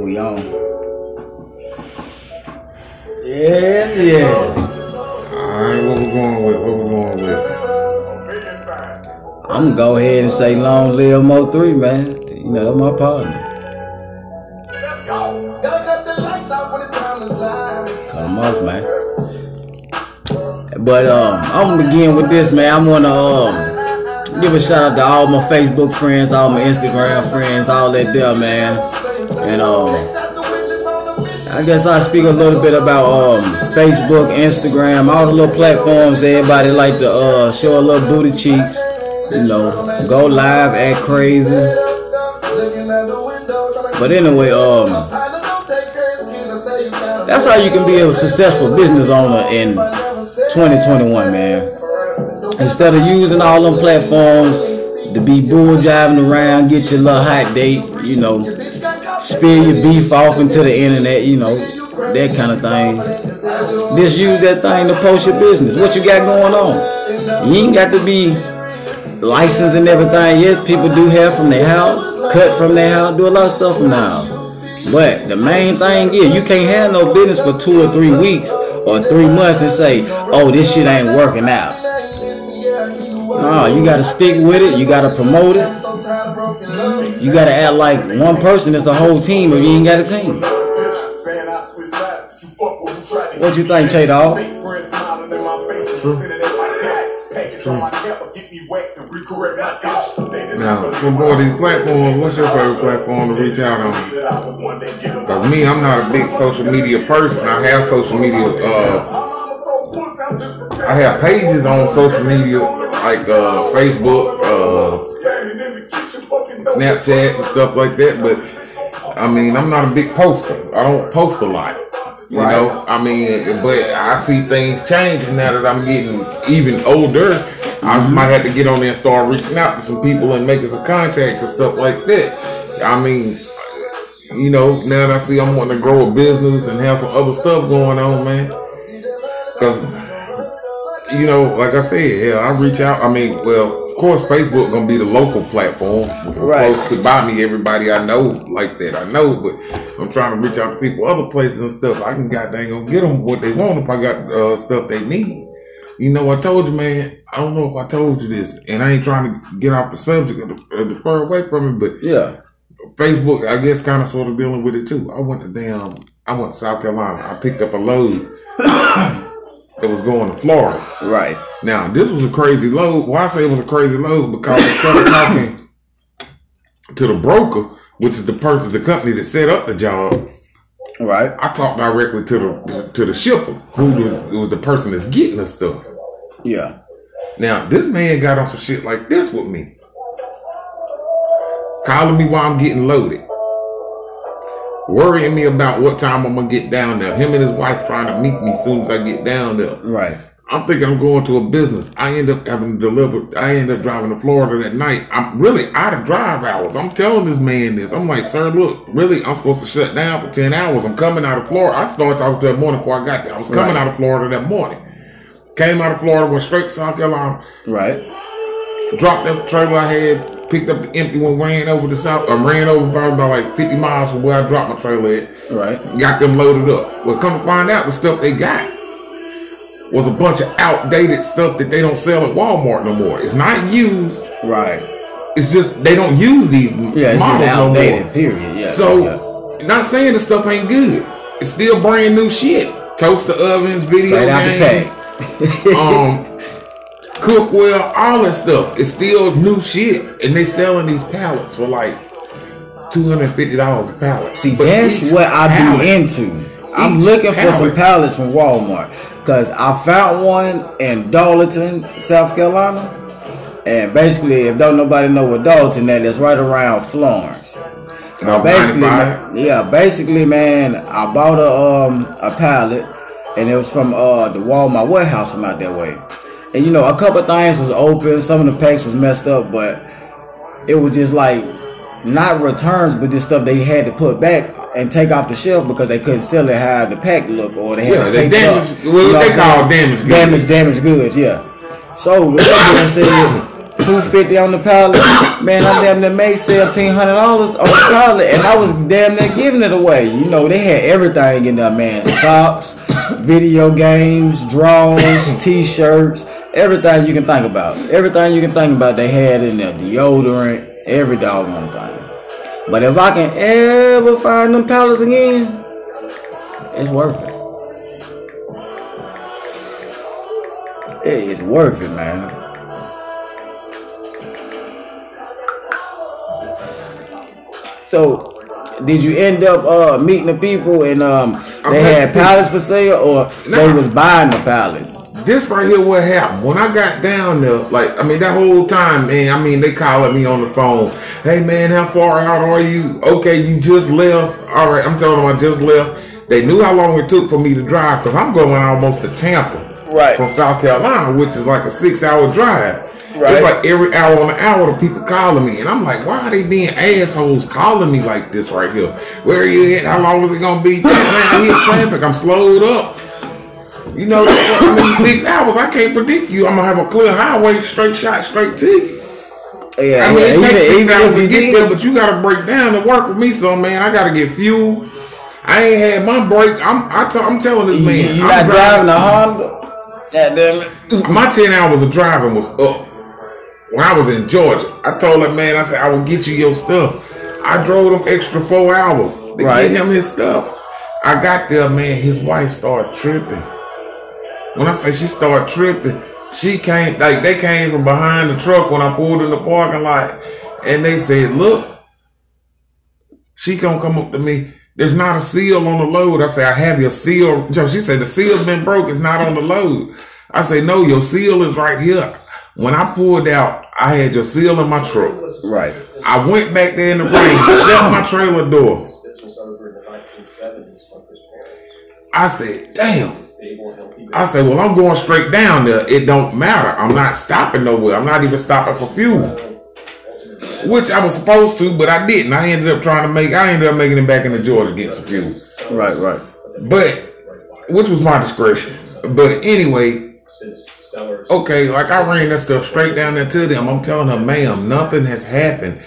We on. Yeah, yeah. Alright, what we going with? What we going with? I'm gonna go ahead and say long live Mo three, man. You know that's my partner. Let's go. Gotta cut him off, man. But um, I'm gonna begin with this, man. I'm gonna um, give a shout out to all my Facebook friends, all my Instagram friends, all that there, man. And um, I guess I'll speak a little bit about um, Facebook, Instagram, all the little platforms. Everybody like to uh, show a little booty cheeks, you know, go live, act crazy. But anyway, um, that's how you can be a successful business owner in 2021, man. Instead of using all them platforms to be bull driving around, get your little hot date, you know, spill your beef off into the internet, you know, that kind of thing. Just use that thing to post your business. What you got going on? You ain't got to be licensed and everything. Yes, people do hair from their house, cut from their house, do a lot of stuff from their house. But the main thing is you can't have no business for two or three weeks or three months and say, oh, this shit ain't working out. No, you gotta stick with it. You gotta promote it. You gotta act like one person is a whole team if you ain't got a team. What you think, Che Dog? Now, for more of these platforms, what's your favorite platform to reach out on? Because me, I'm not a big social media person. I have social media, uh, I have pages on social media like uh, Facebook, uh, Snapchat, and stuff like that. But I mean, I'm not a big poster. I don't post a lot. You Right. know, I mean, but I see things changing now that I'm getting even older. I might have to get on there and start reaching out to some people and making some contacts and stuff like that. I mean, you know, now that I see I'm wanting to grow a business and have some other stuff going on, man. Cause, you know, like I said, yeah, I reach out. I mean, well, of course, Facebook gonna be the local platform. Right. Close to by me, everybody I know like that. I know, but I'm trying to reach out to people other places and stuff. I can goddamn go get them what they want if I got uh, stuff they need. You know, I told you, man. I don't know if I told you this, and I ain't trying to get off the subject or the, or the far away from it, but Yeah. Facebook, I guess, kind of sort of dealing with it too. I went to damn, I went to South Carolina. I picked up a load that was going to Florida. Right. Now, this was a crazy load. Why I say it was a crazy load? Because I started talking to the broker, which is the person, the company that set up the job. Right. I talked directly to the to the shipper, who was, who was the person that's getting the stuff. Yeah. Now, this man got on some shit like this with me. Calling me while I'm getting loaded. Worrying me about what time I'm gonna get down there. Him and his wife trying to meet me as soon as I get down there. Right. I'm thinking I'm going to a business. I end up having to deliver. I end up driving to Florida that night. I'm really out of drive hours. I'm telling this man this. I'm like, sir, look, really, I'm supposed to shut down for 10 hours. I'm coming out of Florida. I started talking to that morning before I got there. I was coming Right. out of Florida that morning. Came out of Florida, went straight to South Carolina, Right. dropped that trailer I had, picked up the empty one, ran over the South, I ran over probably about like 50 miles from where I dropped my trailer at Right. got them loaded up. Well, come to find out, the stuff they got was a bunch of outdated stuff that they don't sell at Walmart no more. It's not used. Right. It's just they don't use these Yeah, it's just models no outdated, more. period. Yeah. So, not saying the stuff ain't good. It's still brand new shit. Toaster ovens, video Straight games, um, cookware, all that stuff. It's still new shit, and they selling these pallets for like two hundred fifty dollars a pallet. See, But that's what I pallet- be into. I'm looking for some pallets from Walmart because I found one in Darlington, South Carolina, and basically, if don't nobody know what Darlington that is, right around Florence. About basically, man, yeah, basically, man, I bought a um a pallet, and it was from uh the Walmart warehouse from out that way. And you know, a couple things was open, some of the packs was messed up, but it was just like not returns, but just stuff they had to put back and take off the shelf because they couldn't sell it how the pack looked, or they had Yeah, to they take it up. damaged- well, what they I'm call damaged goods. Damaged, damaged goods, yeah. So with that being said, two fifty on the pallet. Man, I damn near made seventeen hundred dollars on the pallet, and I was damn near giving it away. You know, they had everything in there, man. Socks, video games, drawers, t-shirts, everything you can think about. Everything you can think about, they had in there. Deodorant, every doggone thing. But if I can ever find them pallets again, it's worth it. It is worth it, man. So, did you end up uh, meeting the people and um, they had pallets for sale, or they was buying the pallets? This right here, what happened? When I got down there, like, I mean, that whole time, man, I mean, they calling me on the phone. Hey, man, how far out are you? Okay, you just left. All right, I'm telling them I just left. They knew how long it took for me to drive because I'm going almost to Tampa. Right. From South Carolina, which is like a six hour drive. Right. It's like every hour on the hour, the people calling me. And I'm like, why are they being assholes calling me like this right here? Where are you at? How long is it going to be? Man, I hit traffic. I'm slowed up. You know, I mean, six hours. I can't predict you. I'm gonna have a clear highway, straight shot, straight to you. Yeah, I mean, it takes even, six even hours to get did, there, but you gotta break down to work with me. So, man, I gotta get fuel. I ain't had my break. I'm I t- I'm telling this man, you I'm not driving a Honda. God damn it. my 10 hours of driving was up. When I was in Georgia, I told that man, I said, I will get you your stuff. I drove him extra four hours to Right. get him his stuff. I got there, man, his wife started tripping. When I say she started tripping, she came, like, they came from behind the truck when I pulled in the parking lot, and they said, Look, she gonna come up to me. There's not a seal on the load. I say, I have your seal. So she said, the seal's been broke. It's not on the load. I say, no, your seal is right here. When I pulled out, I had your seal in my truck. Right. I went back there in the rain, shut my trailer door. I said, damn. I said, well, I'm going straight down there. It don't matter. I'm not stopping nowhere. I'm not even stopping for fuel. Which I was supposed to, but I didn't. I ended up trying to make, I ended up making it back into Georgia to get some fuel. Right, right. But, which was my discretion. But anyway, okay, like I ran that stuff straight down there to them. I'm telling them, ma'am, nothing has happened.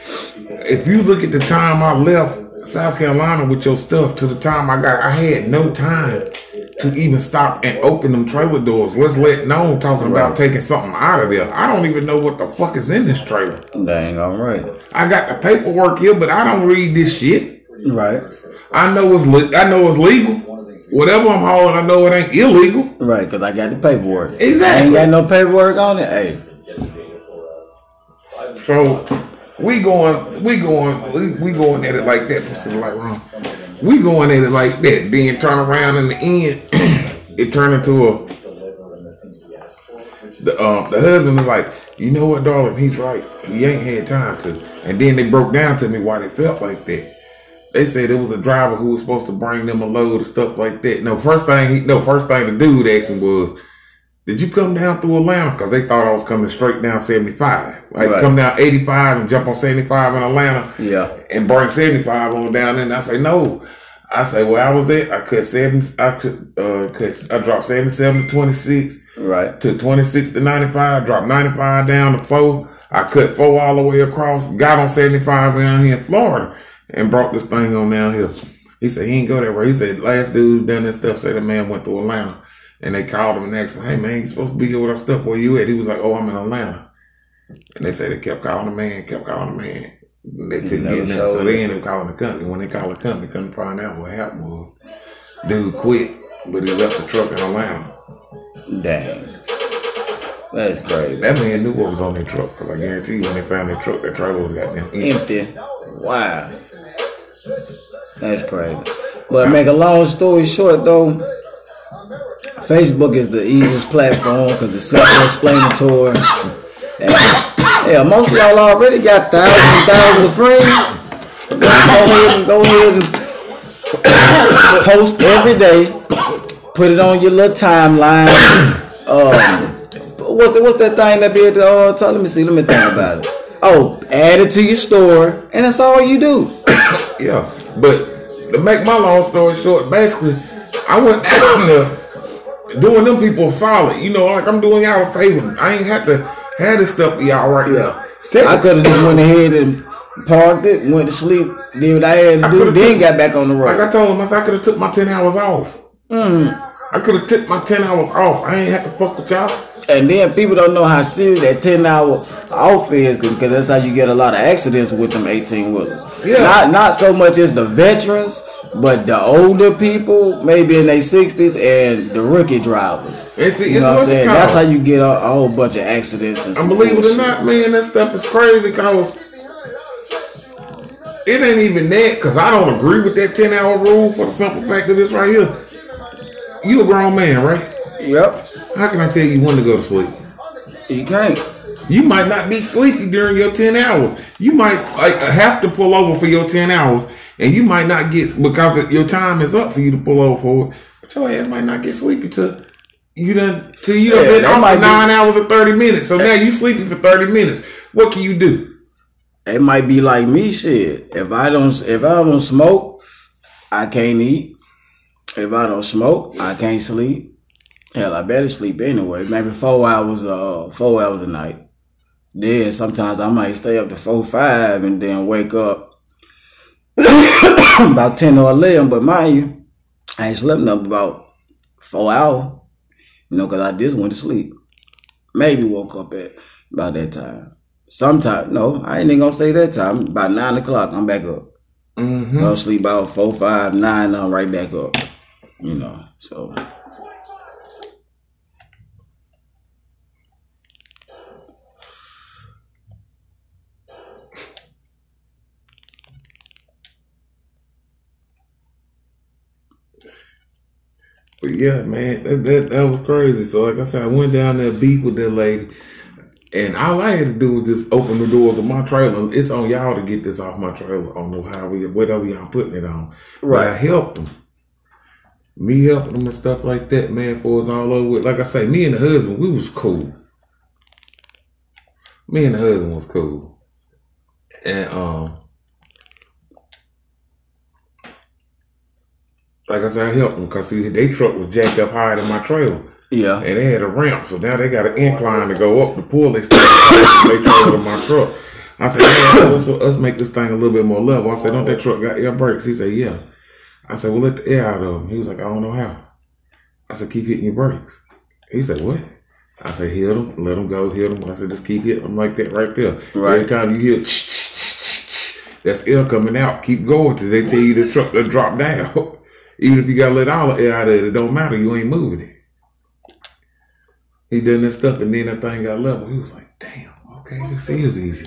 If you look at the time I left South Carolina with your stuff to the time I got, I had no time to even stop and open them trailer doors. Let's let known talking about taking something out of there. I don't even know what the fuck is in this trailer. Dang, all right. I got the paperwork here, but I don't read this shit. Right. I know it's le- I know it's legal. Whatever I'm hauling, I know it ain't illegal. Right, because I got the paperwork. Exactly. I ain't got no paperwork on it. Hey, So we going, we going, we, going at it like that. The light wrong? We going at it like that. Then turn around in the end, it turned into a. The um the husband was like, you know what, darling, he's right. He ain't had time to. And then they broke down to me why they felt like that. They said it was a driver who was supposed to bring them a load of stuff like that. No, first thing he, no, first thing the dude asked him was, did you come down through Atlanta? Because they thought I was coming straight down 75. Like Right. come down 85 and jump on 75 in Atlanta yeah. and bring 75 on down. And I say, no. I say, well, I was at, I cut seven, I could, uh, cut, I dropped 77 to 26, Right. To 26 to 95, dropped 95 down to four. I cut four all the way across, got on 75 down here in Florida and brought this thing on down here. He said, he ain't go that way. He said, last dude done this stuff, said the man went to Atlanta. And they called him and asked him, hey man, you supposed to be here with our stuff. Where you at? He was like, oh, I'm in Atlanta. And they said they kept calling the man, kept calling the man. They couldn't get nothing. So they ended up calling the company. When they called the company, couldn't find out what happened was dude quit, but he left the truck in Atlanta. Damn. That's crazy. That man knew what was on their truck because I guarantee you when they found their truck, their trailer was goddamn empty. Empty. Wow. That's crazy. But make a long story short though, Facebook is the easiest platform because it's self-explanatory. And, yeah, most of y'all already got thousands and thousands of friends. Go ahead and go ahead and post every day. Put it on your little timeline. Um, what's, the, what's that thing that be at the uh? Let me see. Let me think about it. Oh, add it to your store, and that's all you do. Yeah, but to make my long story short, basically, I went down there doing them people solid. You know, like I'm doing y'all a favor. I ain't had to. Had this stuff be all right now. I could have just went ahead and parked it, went to sleep, did what I had to I do, then took- got back on the road. Like I told him, I I could have took my ten hours off. Mm. I could have took my ten hours off. I ain't had to fuck with y'all. And then people don't know how serious that 10 hour off is because that's how you get a lot of accidents with them 18 wheelers. Yeah. Not not so much as the veterans, but the older people, maybe in their 60s, and the rookie drivers. See, You it's know what I'm saying? That's how you get a, a whole bunch of accidents and And believe it or not, man, that stuff is crazy because it ain't even that. Because I don't agree with that ten hour rule for the simple fact of this right here. You a grown man, right? Yep. How can I tell you when to go to sleep? You can't. You might not be sleepy during your 10 hours. You might like, have to pull over for your 10 hours, and you might not get because your time is up for you to pull over for. But your ass might not get sleepy till you done till you done Yeah, been off might be- nine hours and 30 minutes. So now you sleeping for 30 minutes. What can you do? It might be like me shit. If I don't if I don't smoke, I can't eat. If I don't smoke, I can't sleep. Hell, I better sleep anyway. Maybe four hours uh four hours a night. Then sometimes I might stay up to four, five and then wake up about ten or eleven. But mind you, I ain't slept up about four hours. You know, cause I just went to sleep. Maybe woke up at about that time. Sometime, no, I ain't even gonna say that time. About nine o'clock, I'm back up. Mm-hmm. Go sleep about four, five, nine, I'm right back up. You know, so But yeah, man, that, that that was crazy. So like I said, I went down there beat with that lady, and all I had to do was just open the doors of my trailer. It's on y'all to get this off my trailer. I don't know how we whatever y'all putting it on. But I Right. helped them. Me helping them and stuff like that, man, for us all over with. Like I say, me and the husband, we was cool. Me and the husband was cool. And um like I said, I helped them because their truck was jacked up higher than my trailer. yeah, And they had a ramp, so now they got an incline to go up to pull they stuff. they trailer to my truck. I said, yeah, let's, let's make this thing a little bit more level. I said, don't that truck got air brakes? He said, yeah. I said, well, let the air out of him. He was like, I don't know how. I said, keep hitting your brakes. He said, what? I said, hit them, let them go, hit them. I said, just keep hitting them like that right there. Right. Every time you hear, that's air coming out. Keep going till they tell you the truck to drop down. Even if you got to let all the air out of it, it don't matter. You ain't moving it. He done this stuff and then that thing got level. He was like, damn, okay, this is easy.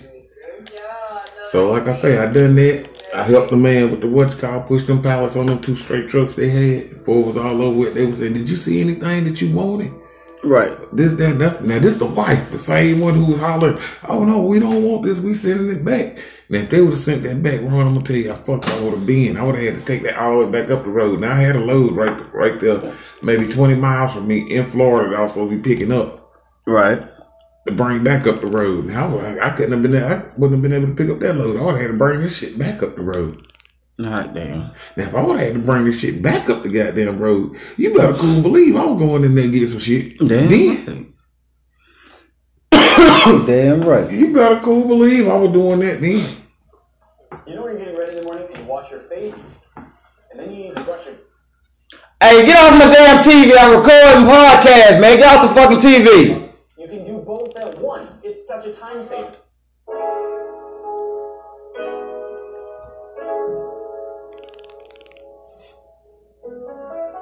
So like I say, I done that. I helped the man with the what's called push them pallets on them two straight trucks they had. Before it was all over with. They was saying, Did you see anything that you wanted? right. This, that, that's now this the wife, the same one who was hollering, Oh no, we don't want this, we sending it back. Now if they would have sent that back, Ron, I'm gonna tell you how fucked I would have been. I would have had to take that all the way back up the road. Now I had a load right right there, maybe twenty miles from me in Florida that I was supposed to be picking up Right. To bring back up the road. Now I, I couldn't have been there. I wouldn't have been able to pick up that load. I would have had to bring this shit back up the road. God damn. Now if I would have had to bring this shit back up the goddamn road, you better cool believe I was going in there and get some shit. Damn. Then Damn right. you better cool believe I was doing that then. You know when you're getting ready in the morning and you wash your face, and then you need to brush your Hey, get off my damn TV. I'm recording podcast, man. Get off the fucking TV. Such a time saver.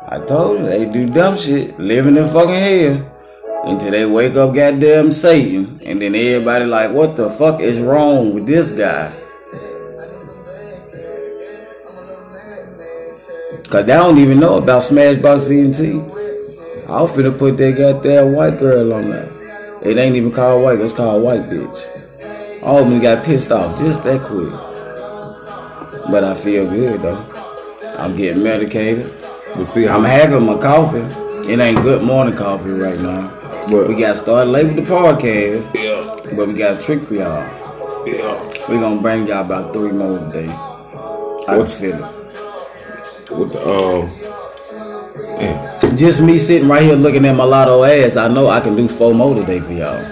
I told you they do dumb shit, living in fucking hell. Until they wake up goddamn Satan. And then everybody like, what the fuck is wrong with this guy? Cause they don't even know about Smashbox CNT. I was finna put that goddamn white girl on there. It ain't even called white, it's called white bitch. All of me got pissed off just that quick. But I feel good though. I'm getting medicated. But see, I'm having my coffee. It ain't good morning coffee right now. But we got started late with the podcast. yeah, But we got a trick for y'all. yeah. we gonna bring y'all about three more today. I What's- just feel it. With the um, yeah. Just me sitting right here looking at my lotto ass, I know I can do four more today for y'all.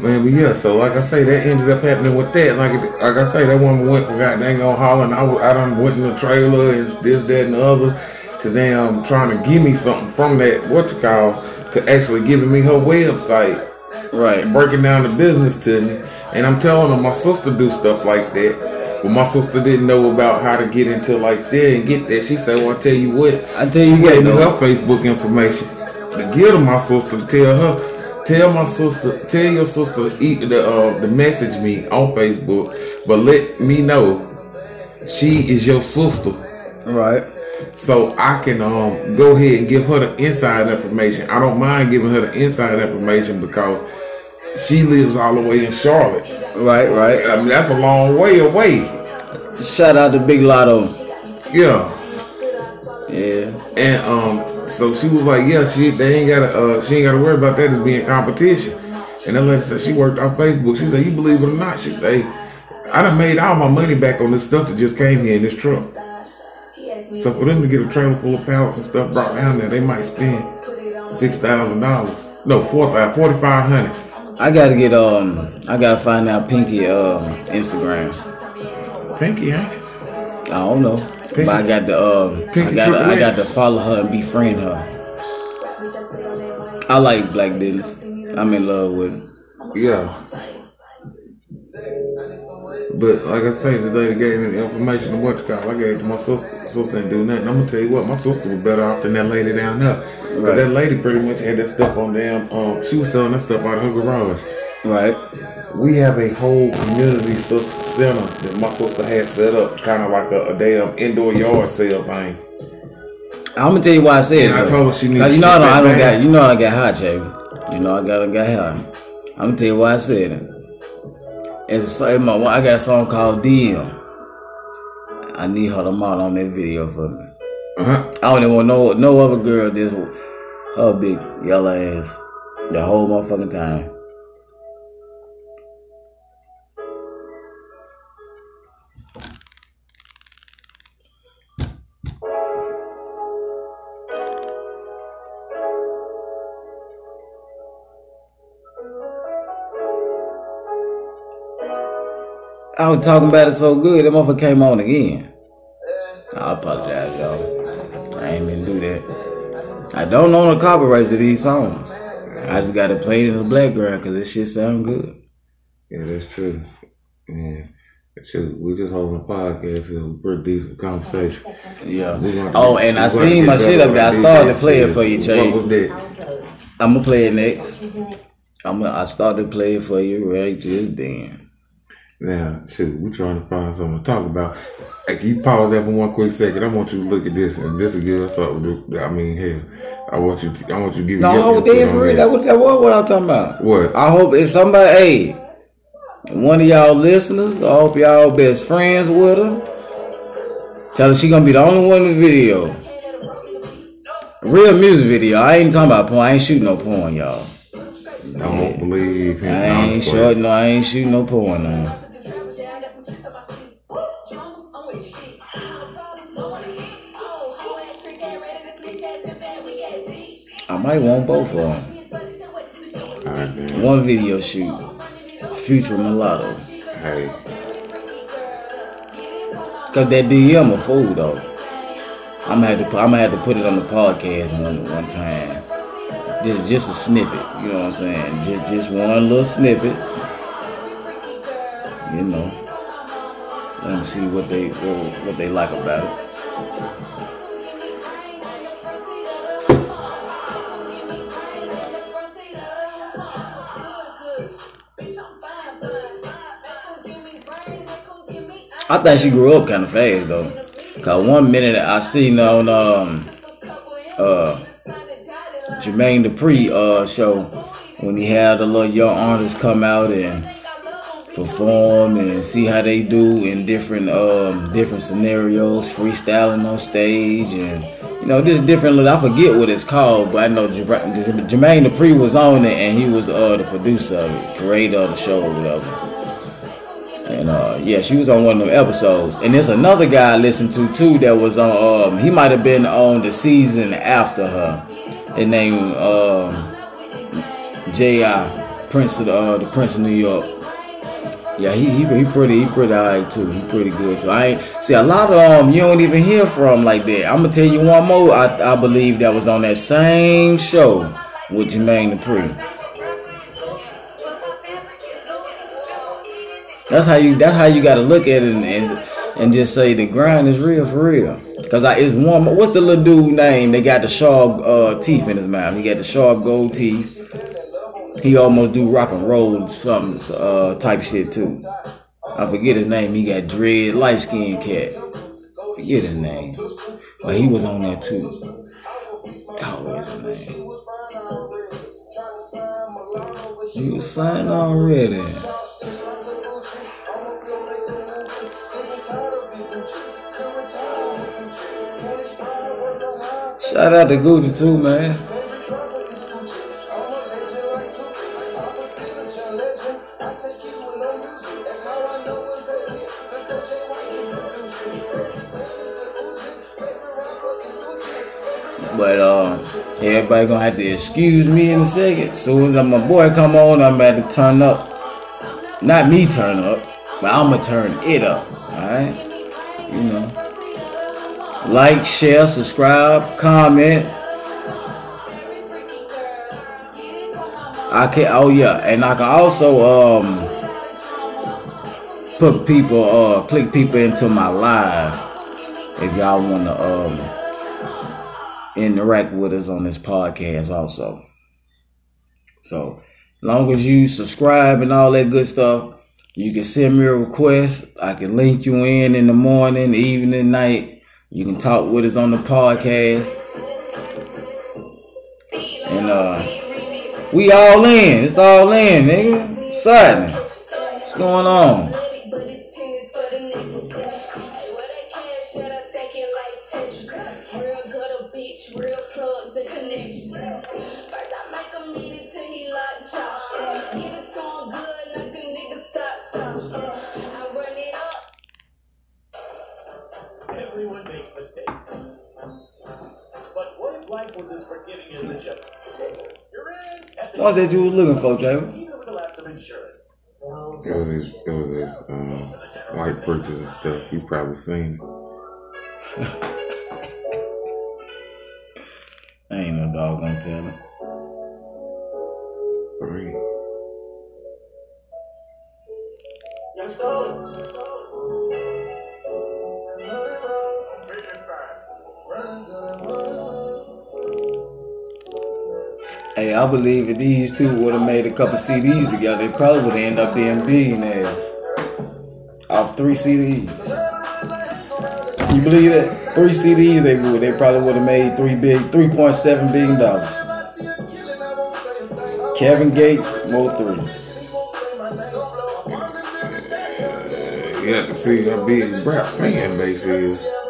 Man, but yeah, so like I say, that ended up happening with that. Like, like I say, that woman went from goddamn on hollering. I, I done went in the trailer and this, that, and the other to them trying to give me something from that, what you call, to actually giving me her website. Right. Breaking down the business to me. And I'm telling her my sister do stuff like that. But my sister didn't know about how to get into like there and get there. She said, Well, I tell you what. I tell she you what, gave me her Facebook information to give to my sister to tell her, tell my sister, tell your sister to eat the uh, to message me on Facebook, but let me know she is your sister, Right. so I can um go ahead and give her the inside information. I don't mind giving her the inside information because she lives all the way in Charlotte. Right. Right. I mean that's a long way away. Shout out to Big Lotto. Yeah. Yeah. And um, so she was like, "Yeah, she they ain't gotta uh, she ain't gotta worry about that as being competition." And then lady said she worked on Facebook. She said, "You believe it or not?" She say, "I done made all my money back on this stuff that just came here in this truck." So for them to get a trailer full of pallets and stuff brought down there, they might spend six thousand dollars. No, four thousand, forty five hundred. I gotta get um. I gotta find out Pinky um Instagram. Pinky, it? I don't know, but I got to um. I Pinky got Triple I got to follow her and befriend her. I like Black Dennis. I'm in love with him. Yeah. But like I say, the lady gave me the information of what you call. I gave it to my sister. Sister didn't do nothing. I'm gonna tell you what, my sister was better off than that lady down there. Cause that lady pretty much had that stuff on them. Um, she was selling that stuff out of her garage. Right. We have a whole community center that my sister had set up, kind of like a, a damn indoor yard sale thing. I'm gonna tell you why I said And I it. told her she needs you to know I don't, I don't got you know I got hot, Jay. You know I got I got hot. I'm gonna tell you why I said it. It's a, song- my, I got a song called Deal. I need her to model on that video for me. Uh-huh. I don't even want no no other girl this her big yellow ass the whole motherfucking time. Was talking about it so good, that motherfucker came on again. I apologize, y'all. I ain't mean to do that. I don't own the copyrights to these songs. I just got to play it in the background because this shit sound good. Yeah, that's true. Yeah. Shoot, we just holding a podcast here, a pretty decent conversation. Yeah. Oh, and I seen my shit up there. I started to play it for you, Jay. What was that? I'm gonna play it next. I'm gonna, I started to play it for you right just then. Now, shoot, we trying to find something to talk about. Hey, can you pause that for one quick second? I want you to look at this, and this is us something. To, I mean, hell, I want you. To, I want you to give me. No, hold input dead for real. That was that was what I'm talking about. What? I hope if somebody, hey, one of y'all listeners, I hope y'all best friends with her. Tell her she gonna be the only one in the video. Real music video. I ain't talking about porn. I ain't shooting no porn, y'all. Don't believe him. I ain't short. No, I ain't shooting no porn. No. Might want both of them. One video shoot. Future mulatto. Hey, Cause that DM a fool though. I'm gonna have to put, I'm gonna have to put it on the podcast one one time. Just just a snippet, you know what I'm saying? Just just one little snippet. You know. Let them see what they what, what they like about it. I think she grew up kind of fast though. Cause one minute I seen on um uh Jermaine Dupri uh show when he had the little young artists come out and perform and see how they do in different um different scenarios, freestyling on stage and you know just different. I forget what it's called, but I know Jer- Jer- Jermaine Dupri was on it and he was uh the producer of it, creator of the show or whatever. And uh, yeah, she was on one of them episodes. And there's another guy I listened to too that was on. Um, he might have been on the season after her. His name um, J.I. Prince of the, uh, the Prince of New York. Yeah, he he, he pretty he pretty alright too. He pretty good too. I ain't see a lot of them you don't even hear from like that. I'm gonna tell you one more. I I believe that was on that same show with Jermaine Dupri. That's how you that's how you gotta look at it and, and, just say the grind is real for real. Cause I it's one what's the little dude name? They got the sharp uh, teeth in his mouth. He got the sharp gold teeth. He almost do rock and roll something uh, type shit too. I forget his name. He got dread, light skinned cat. Forget his name, but he was on there too. God, his name? Was signed already. Shout out to Gucci too, man. But uh, everybody gonna have to excuse me in a second. Soon as my boy come on, I'm about to turn up. Not me turn up, but I'ma turn it up. Alright? You know. Like, share, subscribe, comment. I can oh yeah, and I can also um put people uh click people into my live if y'all wanna um interact with us on this podcast also. So long as you subscribe and all that good stuff, you can send me a request. I can link you in in the morning, evening, night. You can talk with us on the podcast. And uh we all in. It's all in, nigga. Sudden. What's going on? Everyone makes mistakes. But what if life was as forgiving as the joke? You're in. At the What that you was looking for, Jay? even with the lapse of insurance. It was his, it was his um, white purchase and stuff. You probably seen it. I ain't no dog gonna tell it. Three. Hey, I believe if these two would have made a couple CDs together, they probably would ended up being billionaires. Off three CDs. You believe that? Three CDs they would they probably would have made three big three point seven billion dollars. Kevin Gates, Mo three. You have to see how big rap fan base is.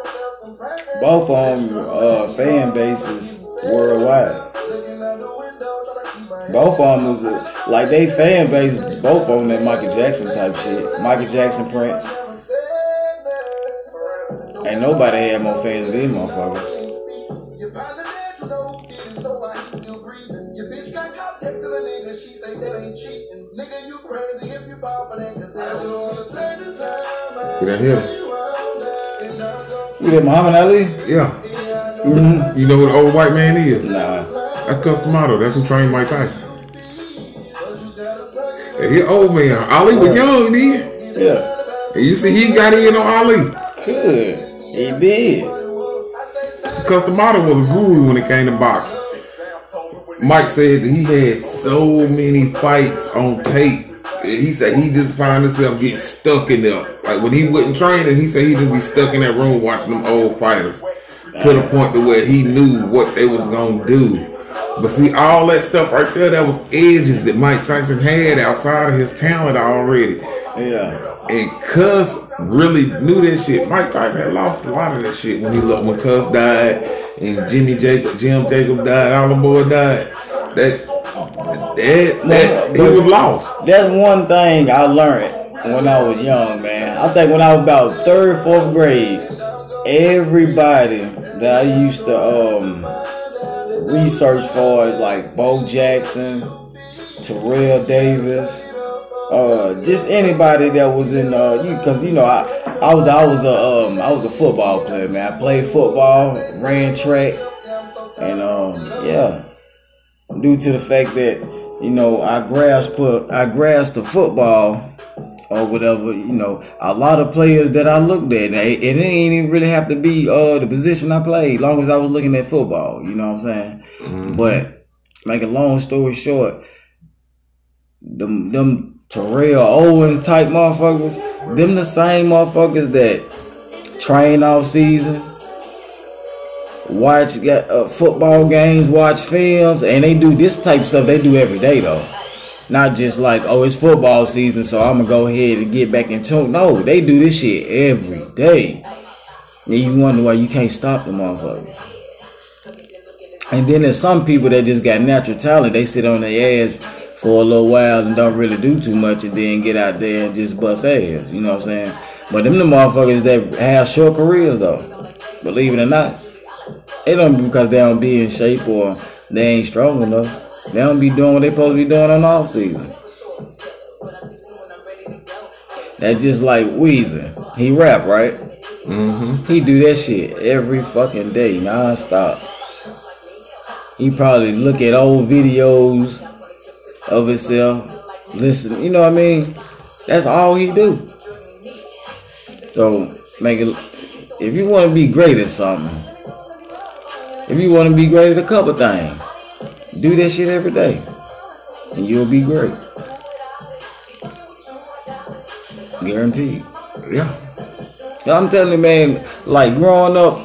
Both of them uh, fan bases worldwide. Both of them was uh, like they fan base. Both of them that Michael Jackson type shit. Michael Jackson, Prince. Ain't nobody had more fans than these motherfuckers. Done hear him? You did Muhammad Ali? Yeah. Mm-hmm. You know who the old white man is? Nah. That's Cus D'Amato. That's who trained Mike Tyson. And he old man. Ali was young then. Yeah. And you see he got in on Ali. Good. He did. Cus D'Amato was a guru when it came to boxing. Mike said that he had so many fights on tape. He said he just found himself getting stuck in there. Like when he wasn't training, he said he just be stuck in that room watching them old fighters to the point to where he knew what they was gonna do. But see, all that stuff right there, that was edges that Mike Tyson had outside of his talent already. Yeah. And Cus really knew that shit. Mike Tyson had lost a lot of that shit when he lo- when Cus died and Jimmy Jacob, Jim Jacob died, all them boys died. That that, that he was lost. That's one thing I learned when I was young, man. I think when I was about third, fourth grade, everybody that I used to um research for is like Bo Jackson, Terrell Davis, uh, just anybody that was in uh, you because you know I I was I was a um I was a football player man. I played football, ran track, and um yeah, due to the fact that you know I grasped I grasped the football or whatever, you know, a lot of players that I looked at, it, it didn't even really have to be uh the position I played, long as I was looking at football. You know what I'm saying? Mm-hmm. But make a long story short, them them Terrell Owens type motherfuckers, them the same motherfuckers that train off season, watch uh, football games, watch films, and they do this type of stuff. They do every day though. Not just like, oh, it's football season, so I'm gonna go ahead and get back in tune. No, they do this shit every day. And you wonder why you can't stop the motherfuckers. And then there's some people that just got natural talent. They sit on their ass for a little while and don't really do too much and then get out there and just bust ass. You know what I'm saying? But them the motherfuckers that have short careers though. Believe it or not. It don't be because they don't be in shape or they ain't strong enough. They don't be doing what they supposed to be doing on off season. That just like Weezy. He rap, right? Mm-hmm. He do that shit every fucking day, non-stop. He probably look at old videos of himself, listen, you know what I mean? That's all he do. So make it if you want to be great at something, if you want to be great at a couple things, do that shit every day, and you'll be great. Guaranteed. Yeah. I'm telling you, man. Like growing up,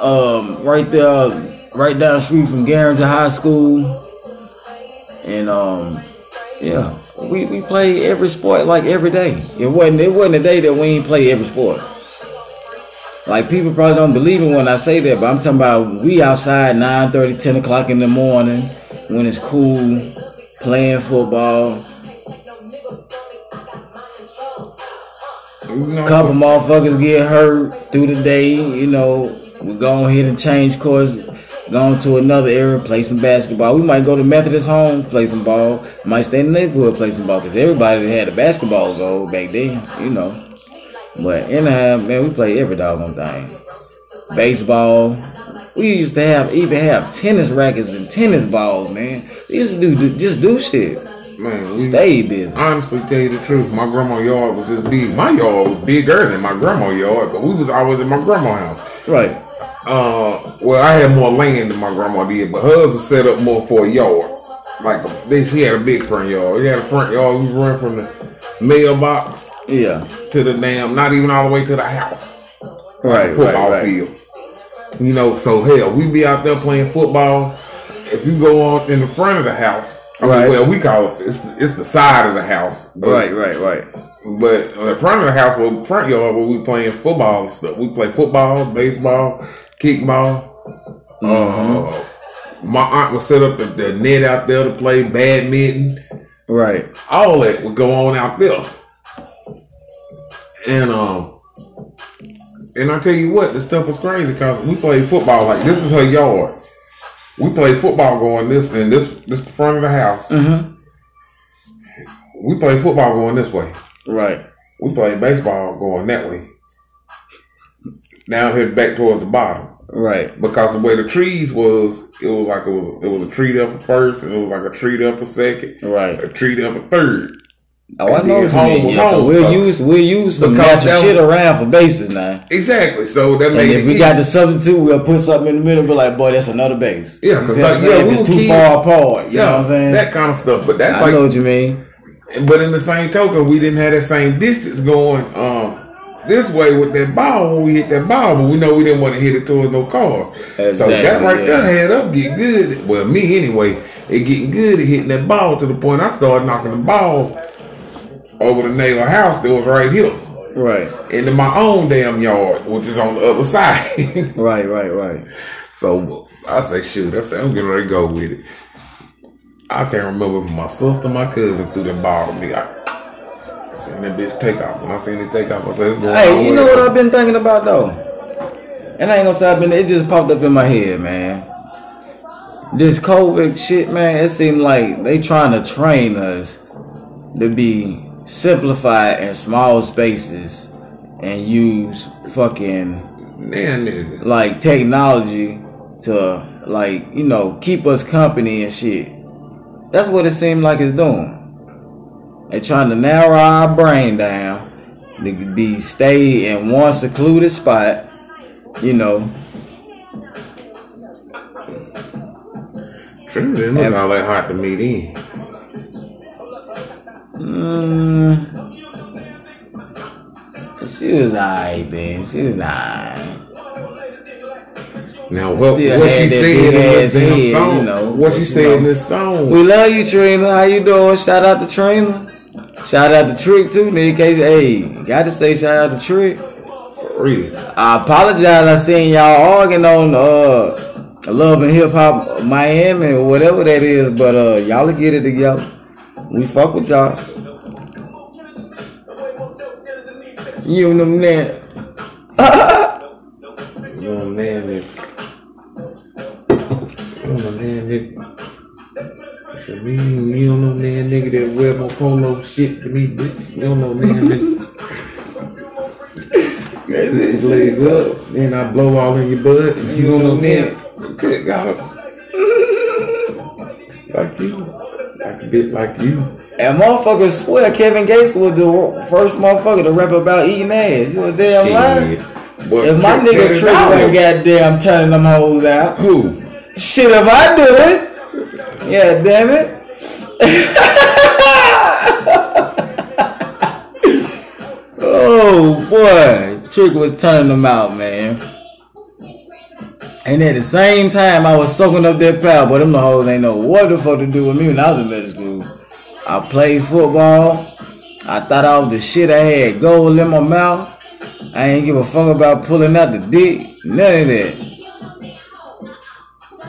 um, right there, right down the street from Garrington High School, and um, yeah, we we play every sport like every day. It wasn't it wasn't a day that we ain't play every sport. Like people probably don't believe me when I say that, but I'm talking about we outside 9 30, 10 o'clock in the morning when it's cool, playing football. A couple motherfuckers get hurt through the day, you know. We go ahead and change course, go to another area, play some basketball. We might go to Methodist home, play some ball. Might stay in the neighborhood, play some ball. Because everybody had a basketball goal back then, you know. But anyhow, man, we play every doggone thing. Baseball, we used to have even have tennis rackets and tennis balls, man. We used to do, do just do shit. Man, we stay busy. Honestly, tell you the truth, my grandma yard was this big. My yard was bigger than my grandma yard, but we was always in my grandma house. Right. Uh, well, I had more land than my grandma did, but hers was set up more for a yard. Like they, she had a big front yard. She had a front yard. We run from the mailbox, yeah, to the damn, not even all the way to the house. Right, like football right, right. field. You know, so hell, we be out there playing football. If you go on in the front of the house, I mean, Right. well, we call it it's, it's the side of the house, but, Right, right, right. But on the front of the house, well, front yard where we playing football and stuff. We play football, baseball, kickball. Uh, my aunt would set up the, the net out there to play badminton. Right. All that would go on out there. And um, and I tell you what, this stuff was crazy because we played football like this is her yard. We played football going this and this this the front of the house. Mm-hmm. We played football going this way. Right. We played baseball going that way. Now here back towards the bottom. Right. Because the way the trees was, it was like it was it was a tree up a first and it was like a tree up a second, Right. a tree up a third. Oh, I know what you home mean. was Yeah, 'cause home, we'll use we'll use some natural shit around for bases now. Exactly. So that And made if it we easy. got the substitute, we'll put something in the middle. Be like, boy, that's another base. Yeah, because like, yeah, we If it's too kids. far apart. You yeah, know what I'm saying? that kind of stuff. But that's I like know what you mean. But in the same token, we didn't have that same distance going um, this way with that ball when we hit that ball, but we know we didn't want to hit it towards no cars. so that right yeah. there had us get good. Well, me anyway, it getting good at hitting that ball to the point I started knocking the ball over the neighbor house that was right here Right. into my own damn yard, which is on the other side. Right. Right. Right. so I say, shoot, I say I'm getting ready to go with it. I can't remember if my sister, my cousin threw the ball to me. I, I seen that bitch take off. When I seen it take off, I said, it's going Hey, you know what I've been thinking about though? And I ain't gonna say I've been. It just popped up in my head, man. this COVID shit, man, it seemed like they trying to train us to be simplified in small spaces and use fucking Man, like technology to like you know keep us company and shit. That's what it seemed like it's doing. They're trying to narrow our brain down to be stay in one secluded spot, you know. True, didn't look all that hot to me then. Mm, she was alright, man. She was alright. Now what Still what she said in this damn head, song? you know, what she said in this song? We love you, Trina. How you doing? Shout out to Trina. Shout out to Trick too, nigga. Case, hey, got to say shout out to Trick. For real. I apologize. I seen y'all arguing on uh Love and Hip Hop Miami or whatever that is, but uh y'all get it together. We fuck with y'all. You them man. You know, man, nigga. You don't know, man, nigga. So me, you don't know, man, nigga that wear my polo shit to me, bitch. You don't know, man, nigga. Get his legs up, then I blow all in your butt. You don't know, man. Good got him. Like you. Like a bit like you. And motherfuckers swear Kevin Gates was the first motherfucker to rap about eating ass. You a damn liar. But If my nigga Trick wasn't goddamn turning them hoes out. Who? Shit, if I do it. Yeah, damn it. oh boy, Trick was turning them out, man. And at the same time, I was soaking up that power, but them the hoes ain't know what the fuck to do with me when I was in middle school. I played football. I thought I was the shit. I had gold in my mouth. I ain't give a fuck about pulling out the dick. None of that.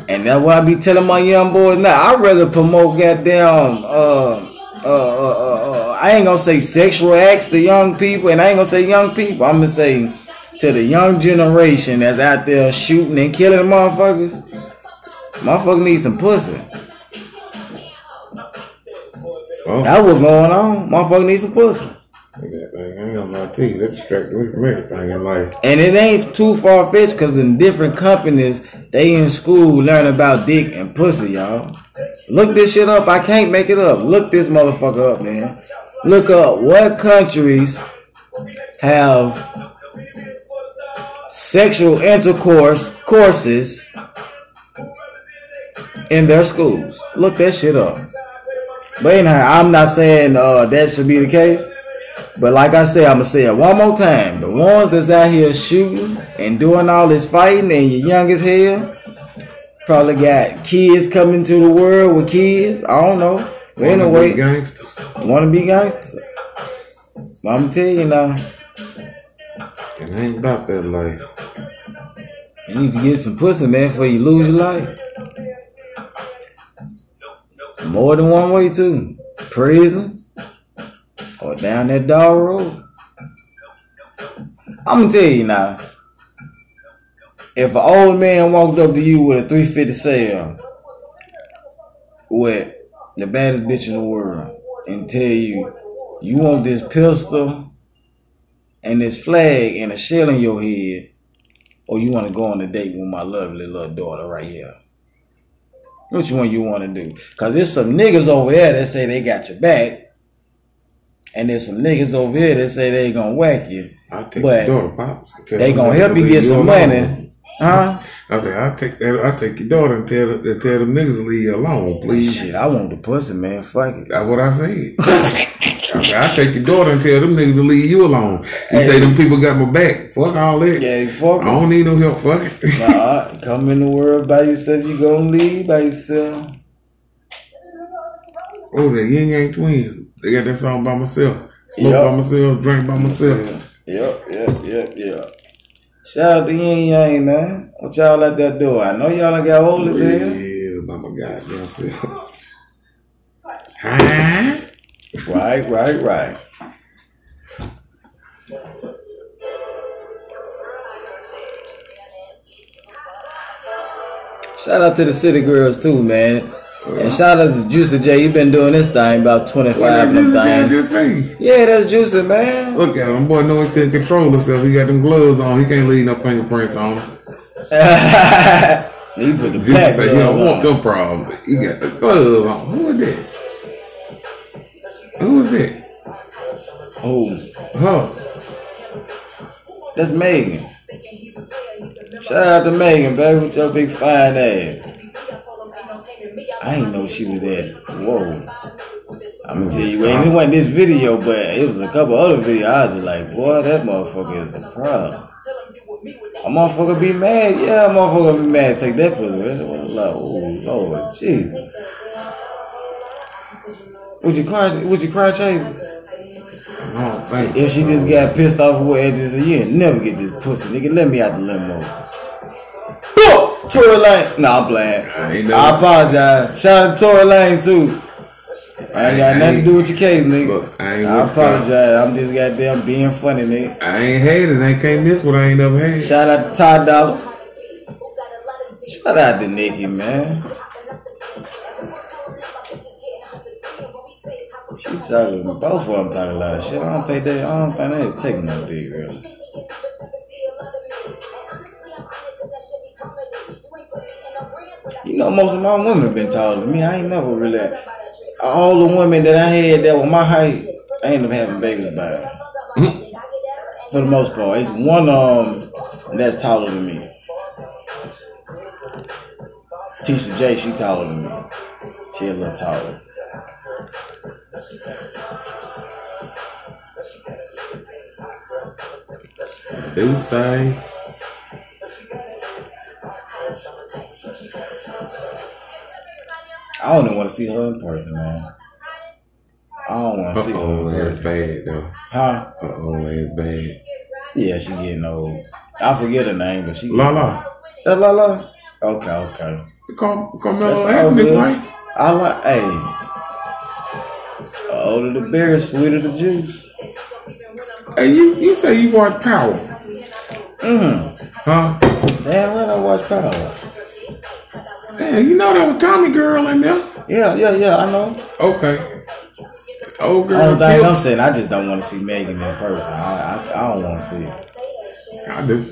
And that's what I be telling my young boys now. I'd rather promote goddamn uh uh, uh, uh, uh, I ain't gonna say sexual acts to young people, and I ain't gonna say young people. I'm gonna say to the young generation that's out there shooting and killing motherfuckers. Motherfuckers need some pussy. Oh, That's what's going on. Motherfuckers need some pussy. that thing, ain't lie to you. That distracted me from everything in life. And it ain't too far fetched because in different companies, they in school learn about dick and pussy, y'all. Look this shit up. I can't make it up. Look this motherfucker up, man. Look up what countries have sexual intercourse courses in their schools. Look that shit up. But anyhow, I'm not saying uh, that should be the case. But like I said, I'm gonna say it one more time. The ones that's out here shooting and doing all this fighting and you're young as hell, probably got kids coming to the world with kids. I don't know. But Wanna be anyway, gangsters. wanna be gangsters. I'm gonna tell you now, It ain't about that life. you need to get some pussy, man, before you lose your life. More than one way too. Prison or down that dog road. I'm gonna tell you now. If an old man walked up to you with a 350 sale with the baddest bitch in the world and tell you you want this pistol and this flag and a shell in your head, or you want to go on a date with my lovely little daughter right here. Which one you want to do? Cause there's some niggas over there that say they got your back, and there's some niggas over here that say they gonna whack you. I take But your daughter, pops. They gonna help you get some alone. money, huh? I say I take that. I take your daughter and tell and tell them niggas to leave you alone, please. Shit, I want the pussy, man. Fuck it. That's what I said. I I take your daughter and tell them niggas to leave you alone. You say them people got my back. Fuck all that. Yeah, fuck I don't need no help. Fuck it. Nah, come in the world by yourself. You gonna leave by yourself. oh, the Yin Yang Twins. They got that song by myself. Smoke Yup. by myself. Drink by myself. Yep, yep, yep, yep. Shout out to Yin Yang, man. What y'all like that do? I know y'all got old as hell. Yeah, by my goddamn self. Huh? Right, right, right. Shout out to the city girls too, man. And shout out to Juicy J. You've been doing this thing about 25 of them What things. just say? Yeah, that's Juicy, man. Look at him, boy. no, he couldn't control himself. He got them gloves on. He can't leave no fingerprints on him. he put the Just black say he don't want no on. them problems. He got the gloves on. Who is that? Who is it? Oh, Huh? that's Megan. Shout out to Megan, baby, with your big fine ass. I ain't know she was that. Whoa. I'm gonna tell you, it wasn't this video, but it was a couple other videos. I was like, boy, that motherfucker is a problem. A motherfucker be mad, yeah, a motherfucker be mad. Take that pussy. Like, oh Lord, Jesus. Would you cry? Would you cry, Chambers? I don't. If she just got pissed off with what just said, you ain't never get this pussy, nigga. Let me out the limo. Boom! Tory Lane. Nah, I'm playing. I ain't I apologize. Shout out to Tory Lane too. I ain't got I nothing to do with your case, nigga. Look, I ain't I with you, apologize. I'm just goddamn being funny, nigga. I ain't had it. I can't miss what I ain't never had. Shout out to Todd Dollar. Shout out to Nikki, man. She talking, both of them talking a lot of shit. I don't take that. I don't think they take no dick, really. You know, most of my women been taller than me. I ain't never really. All the women that I had that were my height, I ain't never having babies by them. For the most part, it's one um that's taller than me. Tisha J, she taller than me. She a little taller. Do say. I don't even want to see her in person, man. I don't want to see her in oh, that's bad though. Huh? Uh oh, that's bad. Yeah, she getting old. I forget her name, but she. La la. That La La. Okay, okay. Car- That's Carmelo all Anthony, good. right? I like. Hey. Older the berry, sweeter the juice. Hey, you, you say you watch Power, Mm. huh? Damn right, I watch Power. Hey, you know that was Tommy Girl in there. Yeah, yeah, yeah. I know. Okay. Old girl. Only thing I'm saying, I just don't want to see Megan in person. I, I, I don't want to see her. I do.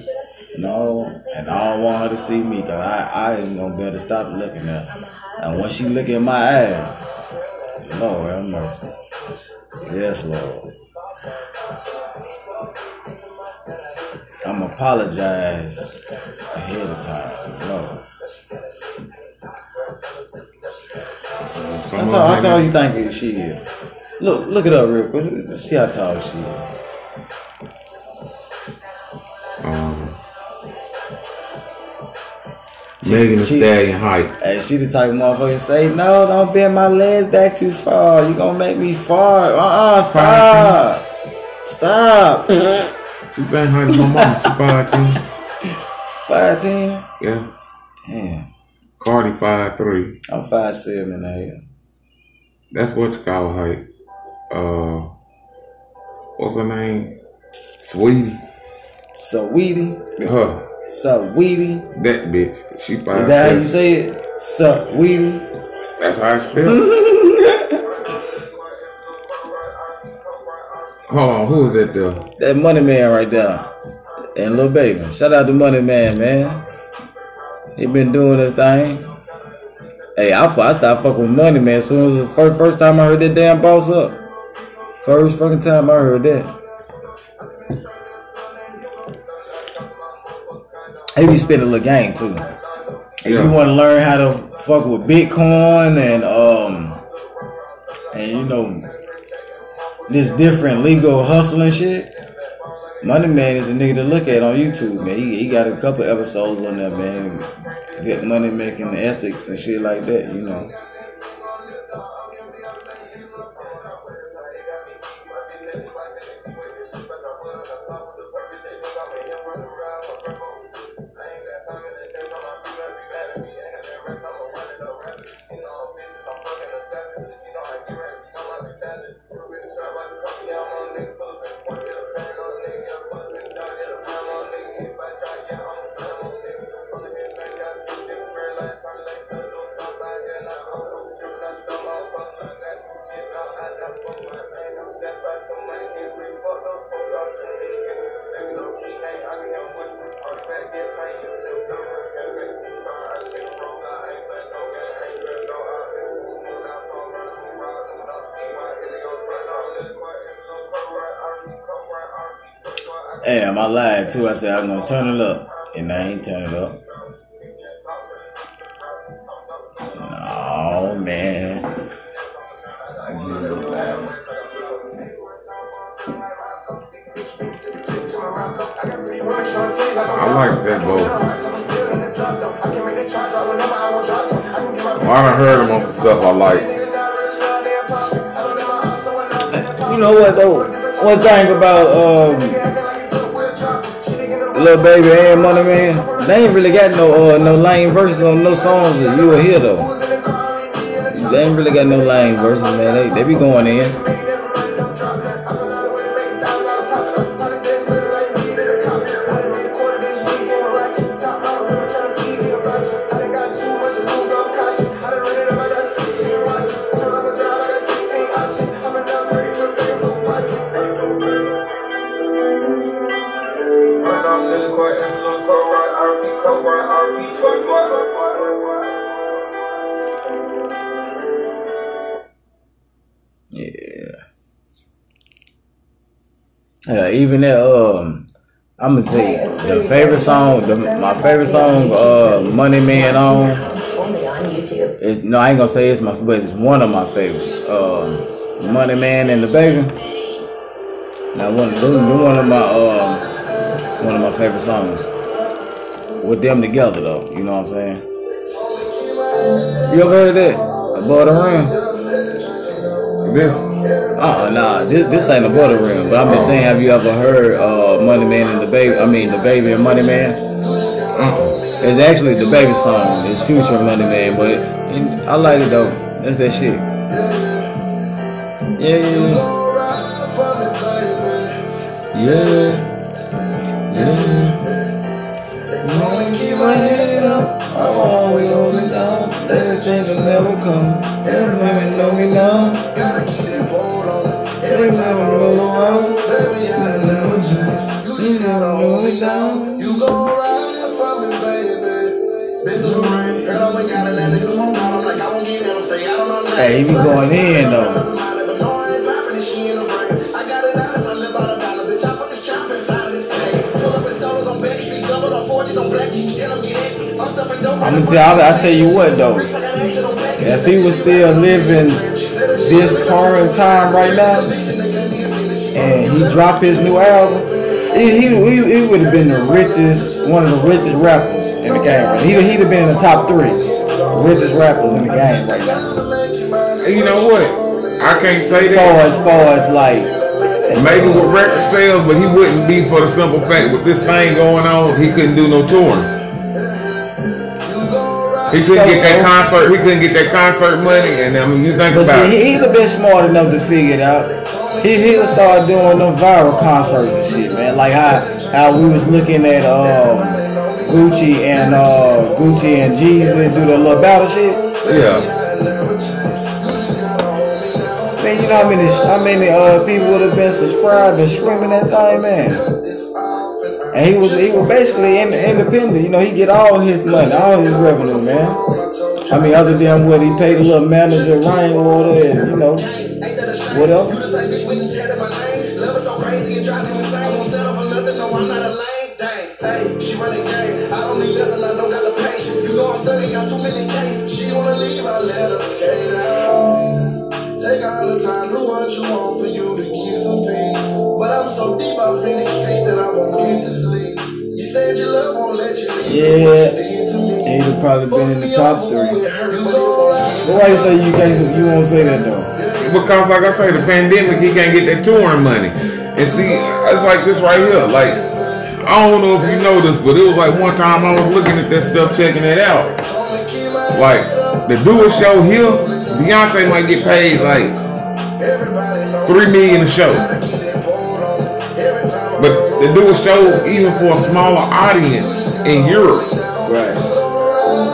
No, and I don't want her to see me because I, I ain't gonna be able to stop looking at her. And when she look in my eyes, Lord have mercy. Yes, Lord. I'm apologize ahead of time. Lord. That's of how, tall you think she is. Look, look it up real quick. See how tall she is. Megan Thee Stallion height. Hey, she the type of motherfucker say, no, don't bend my legs back too far. You gonna make me fart. Uh-uh, stop. Stop. She saying height as my mom. She five two. 5'10"? Yeah. Damn. Cardi five three. I'm 5'7", and a That's what you call height. Uh, what's her name? Sweetie. Sweetie. Her. Sweetie. That bitch. She five Is that how you say it? Sweetie. That's how I spell it. Hold on, who is that though? That money man right there. And Lil Baby. Shout out to Money Man, man. He been doing this thing. Hey, I, I started fucking with Money Man as soon as the first, first time I heard that damn boss up. First fucking time I heard that. He be spinning a little game too. If Yeah. you want to learn how to fuck with Bitcoin and um and you know this different legal hustling shit, Money Man is a nigga to look at on YouTube, man. He, he got a couple episodes on there, man. Good money making ethics and shit like that, you know. Damn, I lied too. I said I'm gonna turn it up, and I ain't turn it up. Oh man. I give it a bad. I like that. Well, I done heard him on some stuff I like. You know what though? One thing about um, Lil Baby and Money Man, they ain't really got no uh, no lame verses on no songs that you will hear though. They ain't really got no lame verses, man. They they be going in. Yeah, even that um I'm gonna say the favorite song, the, my favorite song, uh, Money Man on. Only on YouTube. Is, no, I ain't gonna say it's my, but it's one of my favorites. Um, Money Man and the Baby. Now one, one of my, um, one of my favorite songs. With them together though, you know what I'm saying? You ever heard that? Above the rim? This, Uh, uh nah, this this ain't a the rim. But I'm just saying, have you ever heard uh, Money Man and the Baby? I mean, the Baby and Money Man. uh-uh. It's actually the Baby song. It's Future Money Man, but it, I like it though. That's that shit. Yeah, yeah, yeah. Yeah, yeah. Wanna keep my head up, I'm always holding down. There's a change will never come. There's women know me now. Change. You just gotta hold me down. You gon' ride for me, baby. Been through the rain, girl, I ain't gotta let niggas won't know. Like, I won't give them stay out of my Hey, he be going in though. I ain't popping this shit in the brain. I got it honest, I live by the dollar. Bitch, I put this chop inside of this case. Pull up his dollars on back streets, double on 40s on black cheeks. Tell him get it. I'm stuffing dope. I'ma tell- I'll tell you what, though. If he was still living this current time right now, and he dropped his new album, he he, he, would have been the richest, one of the richest rappers in the game. Right? He'd he'd have been in the top three richest rappers in the game right now. And you know what? I can't say As far that. as far as like, Maybe with record sales, but he wouldn't be for the simple fact with this thing going on, he couldn't do no touring. He couldn't get that concert. He couldn't get that concert money, and I mean, you think about see, it. he'd have been smart enough to figure it out. He have started doing them viral concerts and shit, man. Like how how we was looking at um, Gucci and uh, Gucci and Jeezy do the little battle shit. Yeah, Man, you know how many how many uh, people would have been subscribed and streaming that thing, man. And he was he was basically in, independent. You know, he get all his money, all his revenue, man. I mean, other than what he paid a little manager, Rainwater, and you know, I'm. Dang, hey, she. I don't need nothing. I don't got the patience. 30 on too many cases. She wanna leave. I let her. Take all the time. What you for you to. But I'm so deep streets that I to sleep. You said your love won't let you leave. Yeah. What you did to me. He'd have probably been in the top three. But it why you say you guys you won't say that though? because like I say, the pandemic, he can't get that touring money. And see, it's like this right here. Like, I don't know if you know this, but it was like one time I was looking at that stuff, checking it out. Like, the do a show here, Beyonce might get paid like three million a show. But to do a show even for a smaller audience in Europe, Right.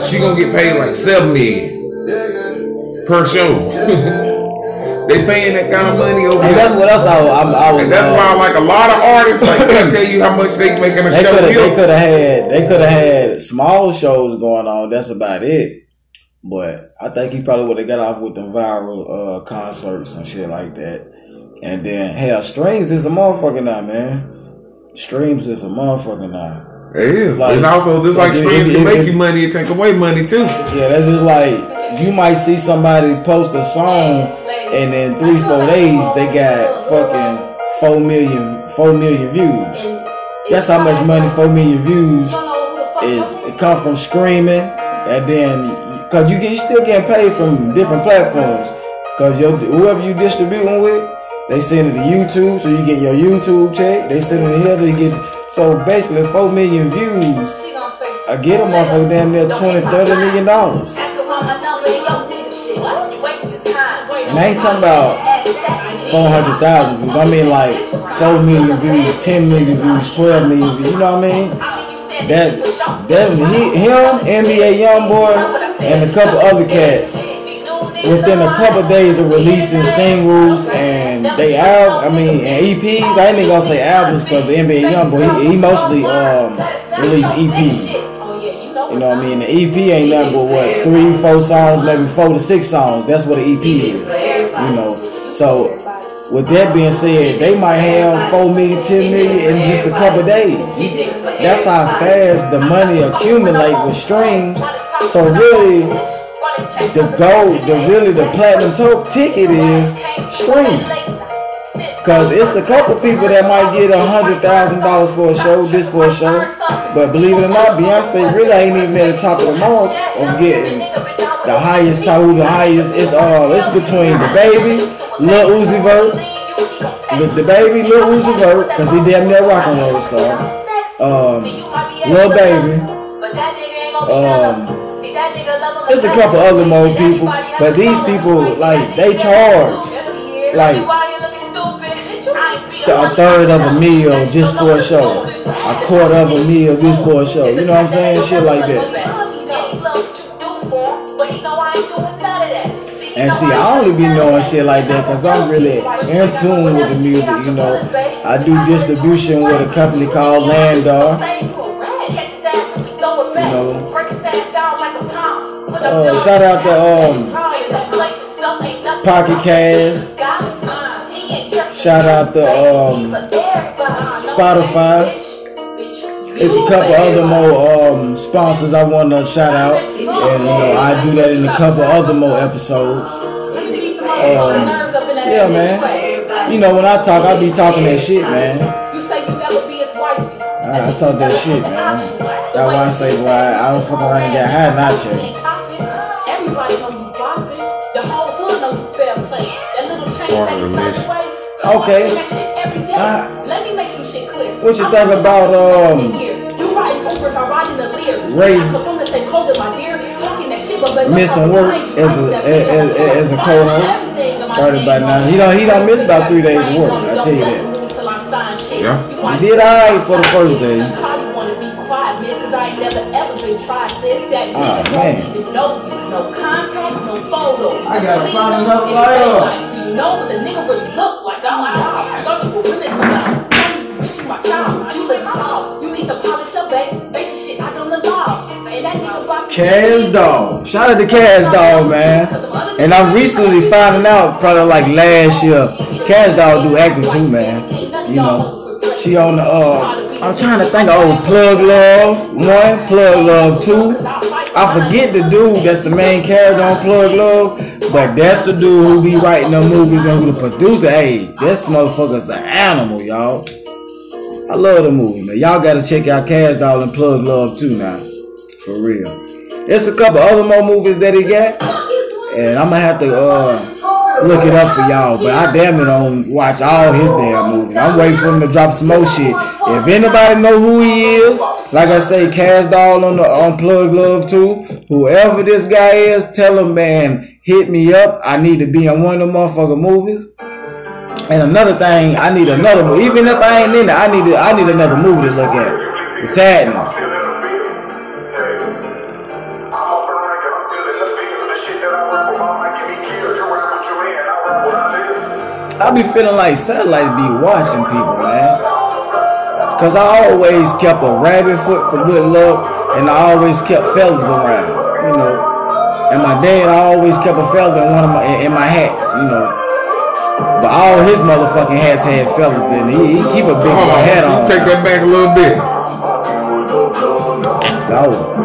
She gonna get paid like seven million per show. they paying that kind of money over And that's what else I, I, I was. And that's uh, why like a lot of artists like they tell you how much they making a They show. They could have had. They could have had small shows going on. That's about it. But I think he probably would have got off with them viral uh, concerts and shit like that. And then hell, streams is a motherfucker now, man. streams is a motherfucker now. Is. Like- it's also just like like, streams can make you money and take away money too. Yeah, that's just like you might see somebody post a song and then three, four days they got fucking four million, four million views. That's how much money four million views is. It come from streaming, and then cause you get you still getting paid from different platforms. Cause your whoever you distributing with, they send it to YouTube, so you get your YouTube check. They send it to here, they get. So basically, four million views. I get a motherfucker damn near 20, 30 million dollars. And I ain't talking about Four hundred thousand views. I mean like four million views, ten million views, twelve million views. You know what I mean? That that he, him, NBA YoungBoy, and a couple other cats. Within a couple days of releasing singles and they out, I mean, and EPs. I ain't even gonna say albums because the NBA YoungBoy he, he mostly um released EPs. You know what I mean? The EP ain't nothing but what three, four songs, maybe four to six songs. That's what an EP is. You know. So with that being said, they might have four million, ten million in just a couple days. That's how fast the money accumulate with streams. So really, the gold, the really the platinum to- ticket is streaming. Cause it's a couple people that might get a hundred thousand dollars for a show, this for a show. But believe it or not, Beyonce really ain't even at the top of the mark of getting the highest top. Who the highest? It's uh, it's between the baby, Lil Uzi Vert, the, the baby, Lil Uzi Vert, cause he damn near rock and roll star. Um, Lil Baby. Um, there's a couple other more people, but these people like they charge like a third of a meal just for a show, a quarter of a meal just for a show. You know what I'm saying? Shit like that. And see, I only be knowing shit like that because I'm really in tune with the music. You know, I do distribution with a company called LANDR. Uh, shout out to um, Pocket Cast. Shout out to um, Spotify. It's a couple other more um, sponsors I want to shout out, and you know I do that in a couple other more episodes. Um, yeah, man. You know when I talk, I be talking that shit, man. You you. I, talk that shit, man. That's why I say, well, I, don't fuck around and get high, not check. That little change of the mission. Okay. That shit every day. Ah. Let me make some shit clear. What you I'm think about, um. You riding Ubers, I ride in the Lear. Ray- I come to say cold in my beer, talking that shit, but baby, Missing work as a- I'm that as- as- as a a co-host. Everything in my Started by name. now. He don't- he don't miss about three days of work, I tell you that. Yeah. He did alright for the first day. Probably wanna be quiet, miss, 'cause I ain't never ever been tried this, that, Ah, nigga man. don't even know you. No contact, no photos. I gotta find no, another in light up. Daylight. Do you know what the nigga really look like? I'm like, oh, I thought you were really come out. You bitch, you my child. You live how? You need to polish up, babe. Basic shit, I don't involve. And that nigga block Cash Doll. Shout out to Cash Doll, man. And I'm recently finding out, probably like last year, Cash Doll do acting too, man. You know, she on the, uh, I'm trying to think Oh, Plug Love 1, Plug Love 2. I forget the dude that's the main character on Plug Love, but that's the dude who be writing the movies and who the producer. Hey, this motherfucker's an animal, y'all. I love the movie, man. Y'all gotta check out Cash Doll and Plug Love too now. For real. There's a couple other more movies that he got. And I'm gonna have to uh look it up for y'all. But I damn it don't watch all his damn movies. I'm waiting for him to drop some more shit. If anybody know who he is, like I say, Cash Doll on the Unplugged Love too. Whoever this guy is, tell him man, hit me up. I need to be in one of the movies. And another thing, I need another movie. Even if I ain't in it, I need to, I need another movie to look at. Saddening. I be feeling like satellites be watching people, man. Cause I always kept a rabbit foot for good luck, and I always kept feathers around, you know. And my dad, I always kept a feather in one of my in my hats, you know. But all his motherfucking hats had feathers in it. He, he keep a big on, hat on. take that back a little bit. Oh,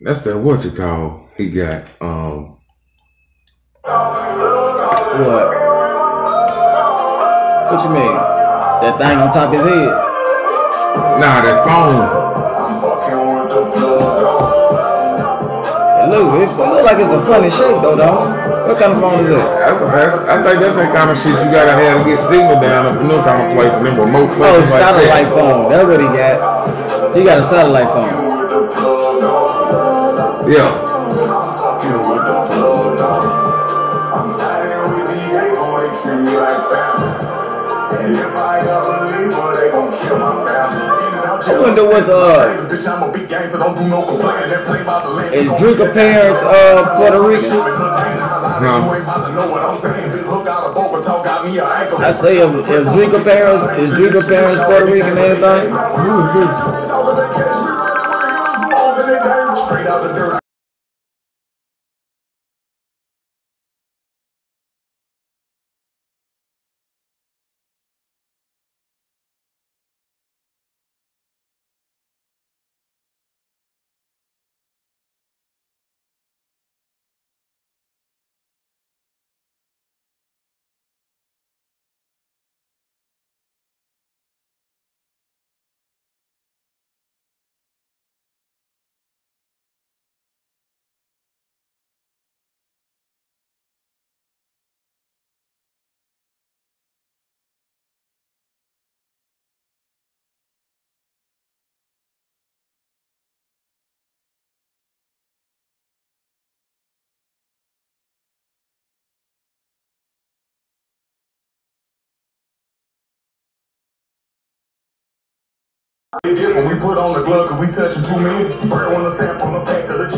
That's that what you call he got. Um, what? What you mean? That thing on top of his head? nah, that phone. It look, it look like it's a funny shape though, dog. What kind of phone is that? That's, that's, I think that's that kind of shit you gotta have to get signal down up in them kind of place and them remote Oh, places like satellite that. phone. That's what he got. He got a satellite phone. Yeah. I wonder what's, uh, Is Drinker parents uh Puerto Rican? I say if, if Drinker parents is Drinker parents Puerto Rican anything?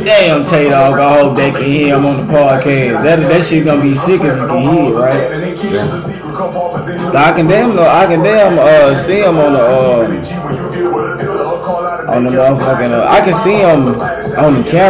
Damn, Tay Dog, I hope they can hear him on the podcast. That that shit gonna be sick if you can hear it, right? I can damn I can damn uh see him on the uh on the motherfucking uh, I can see him on the camera.